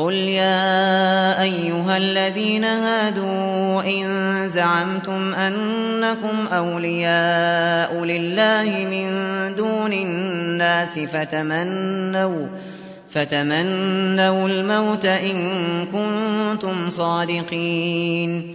قل يا أيها الذين هادوا إن زعمتم أنكم أولياء لله من دون الناس فتمنوا فتمنوا الموت إن كنتم صادقين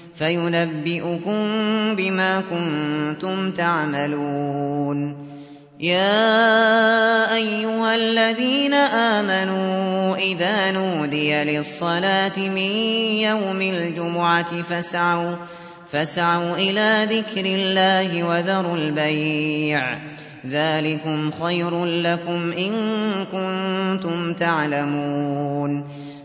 بما كنتم تعملون. يا أيها الذين آمنوا إذا نودي للصلاة من يوم الجمعة فاسعوا فاسعوا إلى ذكر الله وذروا البيع. ذلكم خير لكم إن كنتم تعلمون.